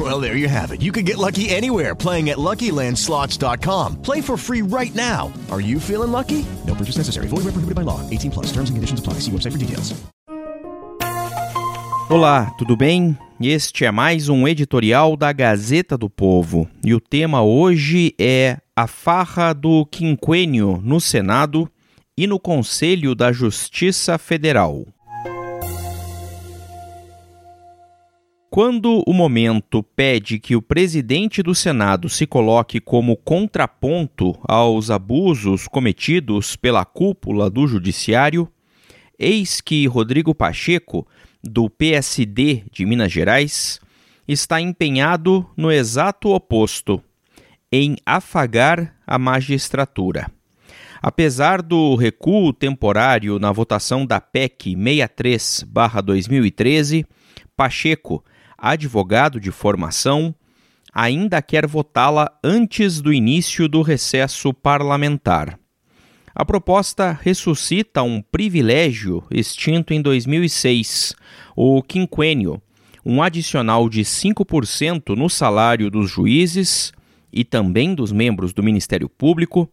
Well, there you have it. You can get lucky anywhere playing at LuckyLandSlots.com. Play for free right now. Are you feeling lucky? No purchase necessary. Void where prohibited by law. 18 plus. Terms and conditions apply. See website for details. Olá, tudo bem? Este é mais um editorial da Gazeta do Povo. E o tema hoje é a farra do quinquênio no Senado e no Conselho da Justiça Federal. Quando o momento pede que o presidente do Senado se coloque como contraponto aos abusos cometidos pela cúpula do Judiciário, eis que Rodrigo Pacheco, do PSD de Minas Gerais, está empenhado no exato oposto, em afagar a magistratura. Apesar do recuo temporário na votação da PEC 63-2013, Pacheco advogado de formação, ainda quer votá-la antes do início do recesso parlamentar. A proposta ressuscita um privilégio extinto em 2006, o quinquênio, um adicional de 5% no salário dos juízes e também dos membros do Ministério Público,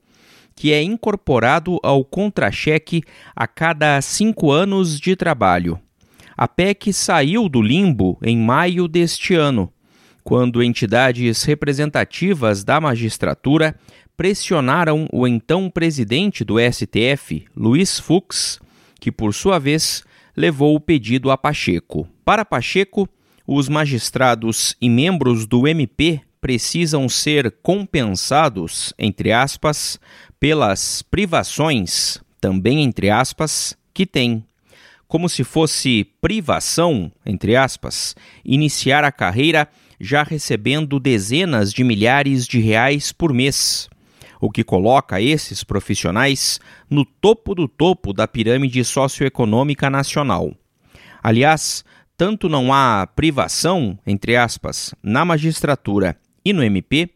que é incorporado ao contra-cheque a cada cinco anos de trabalho. A PEC saiu do limbo em maio deste ano, quando entidades representativas da magistratura pressionaram o então presidente do STF, Luiz Fux, que por sua vez levou o pedido a Pacheco. Para Pacheco, os magistrados e membros do MP precisam ser compensados, entre aspas, pelas privações, também entre aspas, que têm como se fosse privação, entre aspas, iniciar a carreira já recebendo dezenas de milhares de reais por mês, o que coloca esses profissionais no topo do topo da pirâmide socioeconômica nacional. Aliás, tanto não há privação, entre aspas, na magistratura e no MP,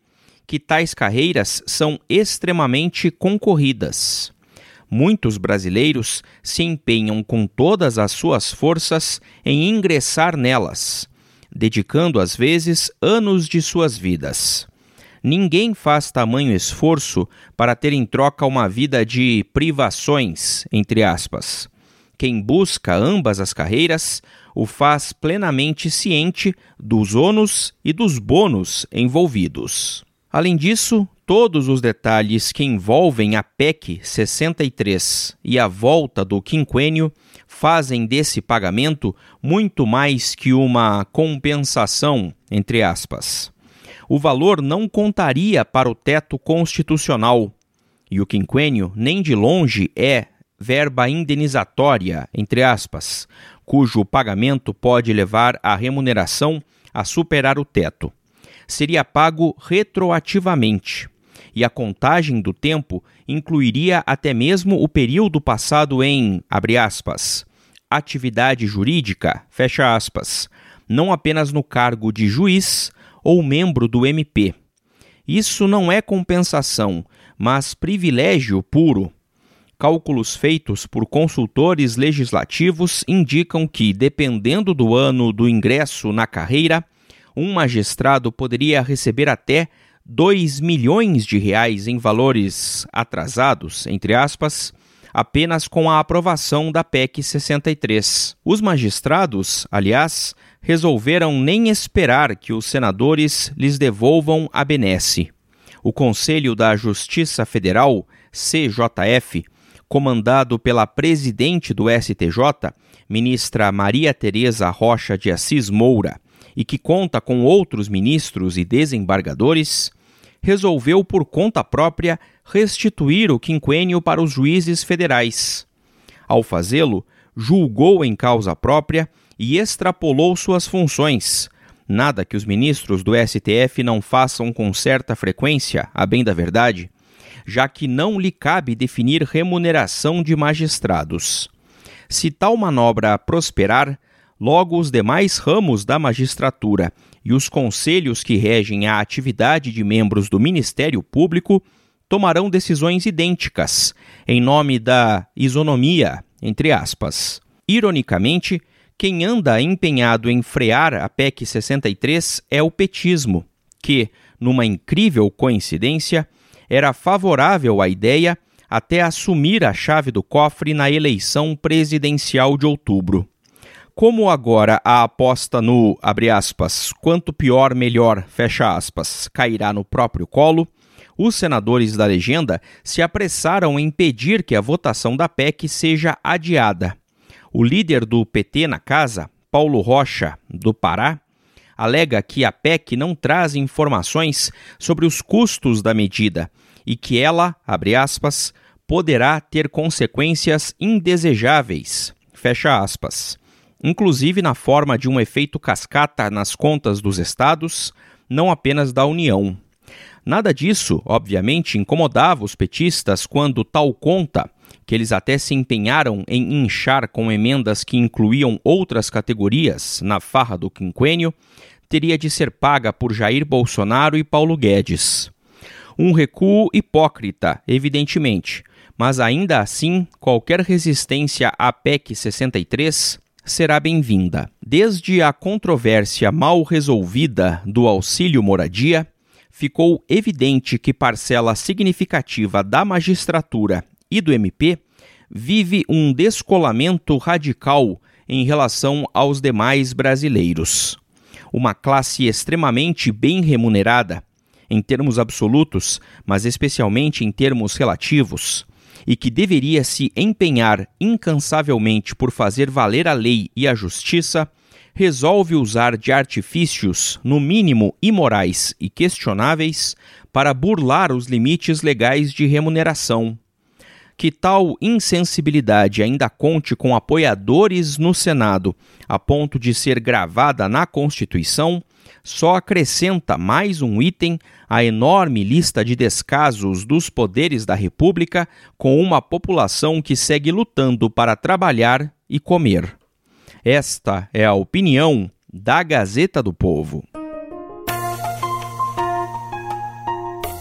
que tais carreiras são extremamente concorridas muitos brasileiros se empenham com todas as suas forças em ingressar nelas, dedicando às vezes anos de suas vidas. Ninguém faz tamanho esforço para ter em troca uma vida de privações, entre aspas. Quem busca ambas as carreiras o faz plenamente ciente dos ônus e dos bônus envolvidos. Além disso, todos os detalhes que envolvem a PEC 63 e a volta do quinquênio fazem desse pagamento muito mais que uma compensação, entre aspas. O valor não contaria para o teto constitucional, e o quinquênio nem de longe é verba indenizatória, entre aspas, cujo pagamento pode levar a remuneração a superar o teto. Seria pago retroativamente e a contagem do tempo incluiria até mesmo o período passado em, aspas, atividade jurídica, fecha aspas, não apenas no cargo de juiz ou membro do MP. Isso não é compensação, mas privilégio puro. Cálculos feitos por consultores legislativos indicam que, dependendo do ano do ingresso na carreira, um magistrado poderia receber até 2 milhões de reais em valores atrasados, entre aspas, apenas com a aprovação da PEC 63. Os magistrados, aliás, resolveram nem esperar que os senadores lhes devolvam a benesse. O Conselho da Justiça Federal, CJF, comandado pela presidente do STJ, ministra Maria Tereza Rocha de Assis Moura, e que conta com outros ministros e desembargadores, resolveu por conta própria restituir o quinquênio para os juízes federais. Ao fazê-lo, julgou em causa própria e extrapolou suas funções. Nada que os ministros do STF não façam com certa frequência, a bem da verdade, já que não lhe cabe definir remuneração de magistrados. Se tal manobra prosperar, logo os demais ramos da magistratura e os conselhos que regem a atividade de membros do Ministério Público tomarão decisões idênticas, em nome da isonomia, entre aspas. Ironicamente, quem anda empenhado em frear a PEC 63 é o petismo, que, numa incrível coincidência, era favorável à ideia até assumir a chave do cofre na eleição presidencial de outubro. Como agora a aposta no, abre aspas, quanto pior, melhor, fecha aspas, cairá no próprio colo, os senadores da legenda se apressaram em pedir que a votação da PEC seja adiada. O líder do PT na casa, Paulo Rocha, do Pará, alega que a PEC não traz informações sobre os custos da medida e que ela, abre aspas, poderá ter consequências indesejáveis, fecha aspas, inclusive na forma de um efeito cascata nas contas dos estados, não apenas da União. Nada disso, obviamente, incomodava os petistas quando tal conta, que eles até se empenharam em inchar com emendas que incluíam outras categorias na farra do quinquênio, teria de ser paga por Jair Bolsonaro e Paulo Guedes. Um recuo hipócrita, evidentemente, mas ainda assim, qualquer resistência à PEC 63 será bem-vinda. Desde a controvérsia mal resolvida do auxílio moradia, ficou evidente que parcela significativa da magistratura e do MP vive um descolamento radical em relação aos demais brasileiros. Uma classe extremamente bem remunerada, em termos absolutos, mas especialmente em termos relativos, e que deveria se empenhar incansavelmente por fazer valer a lei e a justiça, resolve usar de artifícios, no mínimo imorais e questionáveis, para burlar os limites legais de remuneração. Que tal insensibilidade ainda conte com apoiadores no Senado, a ponto de ser gravada na Constituição, só acrescenta mais um item à enorme lista de descasos dos poderes da República com uma população que segue lutando para trabalhar e comer. Esta é a opinião da Gazeta do Povo.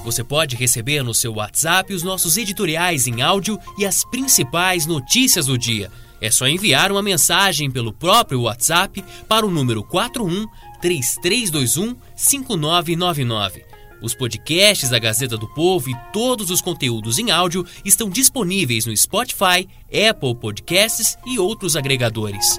Você pode receber no seu WhatsApp os nossos editoriais em áudio e as principais notícias do dia. É só enviar uma mensagem pelo próprio WhatsApp para o número 41 3321 5999. Os podcasts da Gazeta do Povo e todos os conteúdos em áudio estão disponíveis no Spotify, Apple Podcasts e outros agregadores.